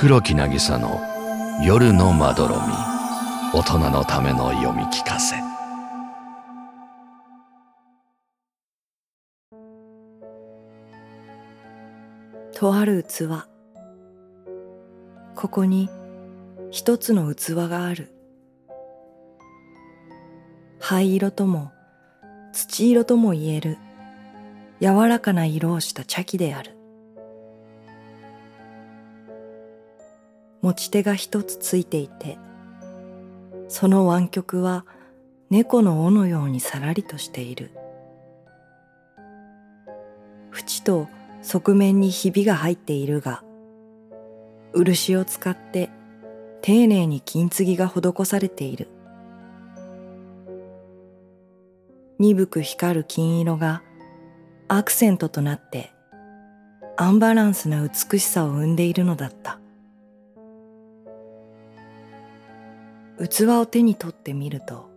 黒木渚の夜のまどろみ。大人のための読み聞かせ。とある器。ここに一つの器がある。灰色とも土色とも言える。柔らかな色をした茶器である。持ち手が一つついていてその湾曲は猫の尾のようにさらりとしている。縁と側面にひびが入っているが漆を使って丁寧に金継ぎが施されている。鈍く光る金色がアクセントとなってアンバランスな美しさを生んでいるのだった。器を手に取ってみると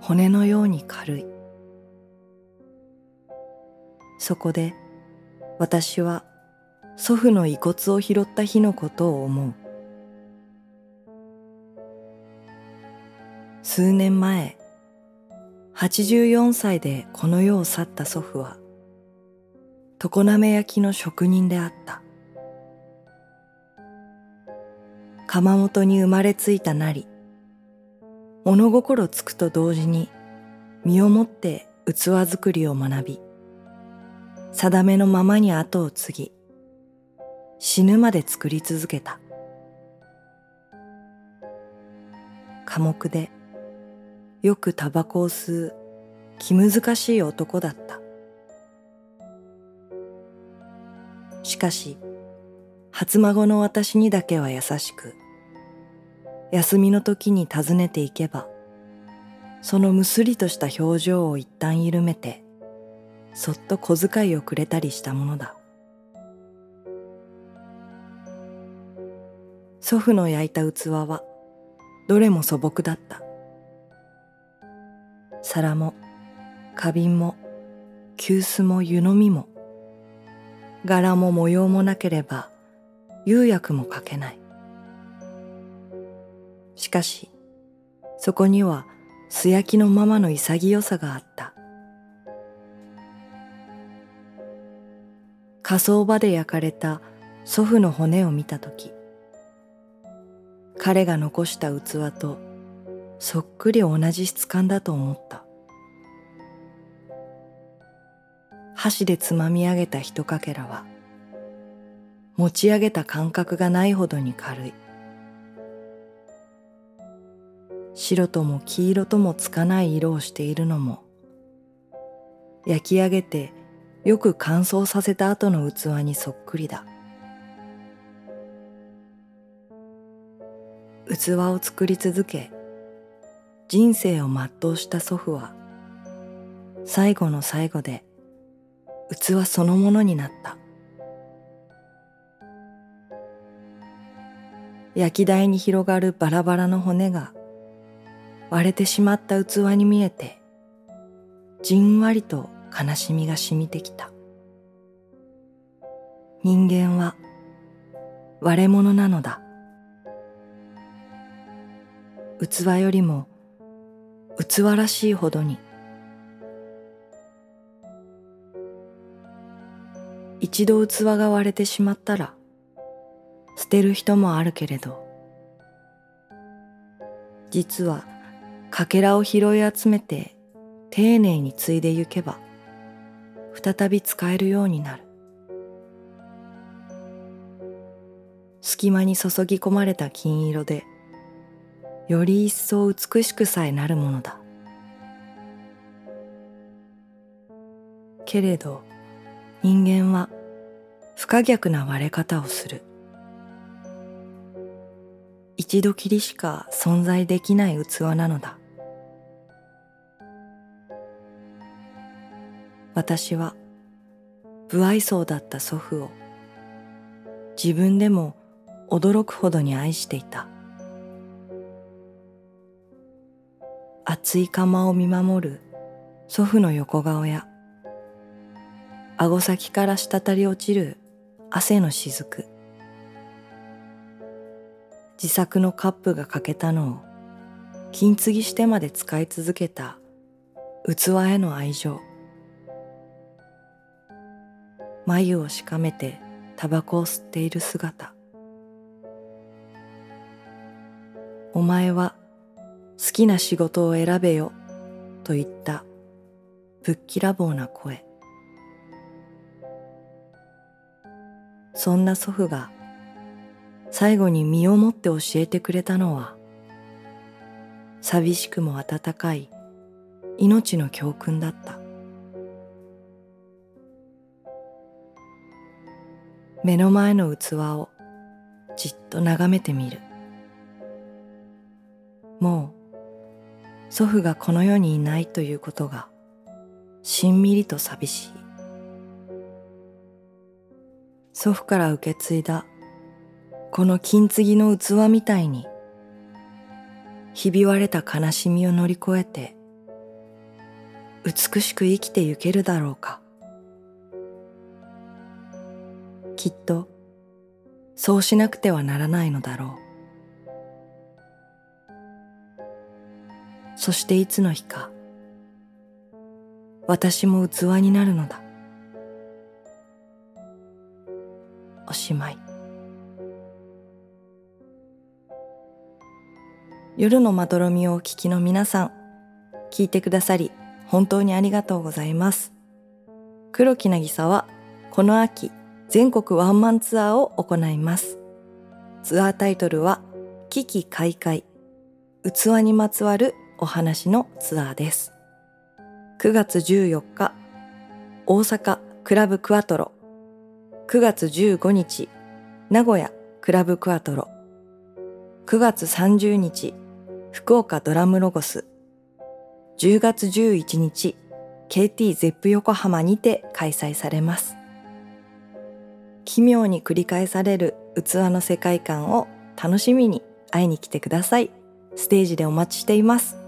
骨のように軽い。そこで私は祖父の遺骨を拾った日のことを思う。数年前84歳でこの世を去った祖父は常滑焼きの職人であった。窯元に生まれついたなり物心つくと同時に身をもって器作りを学び定めのままに後を継ぎ死ぬまで作り続けた。寡黙でよくタバコを吸う気難しい男だった。しかし初孫の私にだけは優しく休みの時に訪ねていけばそのむすりとした表情を一旦緩めてそっと小遣いをくれたりしたものだ。祖父の焼いた器はどれも素朴だった。皿も花瓶も急須も湯飲みも柄も模様もなければ釉薬もかけない。しかし、そこには素焼きのままの潔さがあった。火葬場で焼かれた祖父の骨を見たとき、彼が残した器とそっくり同じ質感だと思った。箸でつまみ上げた一かけらは、持ち上げた感覚がないほどに軽い。白とも黄色ともつかない色をしているのも。焼き上げてよく乾燥させた後の器にそっくりだ。器を作り続け人生を全うした祖父は最後の最後で器そのものになった。焼き台に広がるバラバラの骨が割れてしまった器に見えてじんわりと悲しみが染みてきた。人間は割れ物なのだ。器よりも器らしいほどに。一度器が割れてしまったら捨てる人もあるけれど実はかけらを拾い集めて丁寧に継いでゆけば再び使えるようになる。隙間に注ぎ込まれた金色でより一層美しくさえなるものだ。けれど人間は不可逆な割れ方をする。一度きりしか存在できない器なのだ。私は不愛想だった祖父を自分でも驚くほどに愛していた。熱い釜を見守る祖父の横顔や顎先から滴り落ちる汗の雫。自作のカップが欠けたのを金継ぎしてまで使い続けた器への愛情。眉をしかめてタバコを吸っている姿。お前は好きな仕事を選べよと言ったぶっきらぼうな声。そんな祖父が最後に身をもって教えてくれたのは寂しくも温かい命の教訓だった。目の前の器をじっと眺めてみる。もう祖父がこの世にいないということがしんみりと寂しい。祖父から受け継いだこの金継ぎの器みたいにひび割れた悲しみを乗り越えて美しく生きてゆけるだろうか。きっとそうしなくてはならないのだろう。そしていつの日か私も器になるのだ。おしまい。夜のまどろみをお聞きの皆さん聞いてくださり本当にありがとうございます。黒木渚はこの秋全国ワンマンツアーを行います。ツアータイトルは危機開会器にまつわるお話のツアーです。9月14日大阪クラブクアトロ。9月15日名古屋クラブクアトロ。9月30日福岡ドラムロゴス。10月11日 KT ゼップ横浜にて開催されます。奇妙に繰り返される器の世界観を楽しみに会いに来てください。ステージでお待ちしています。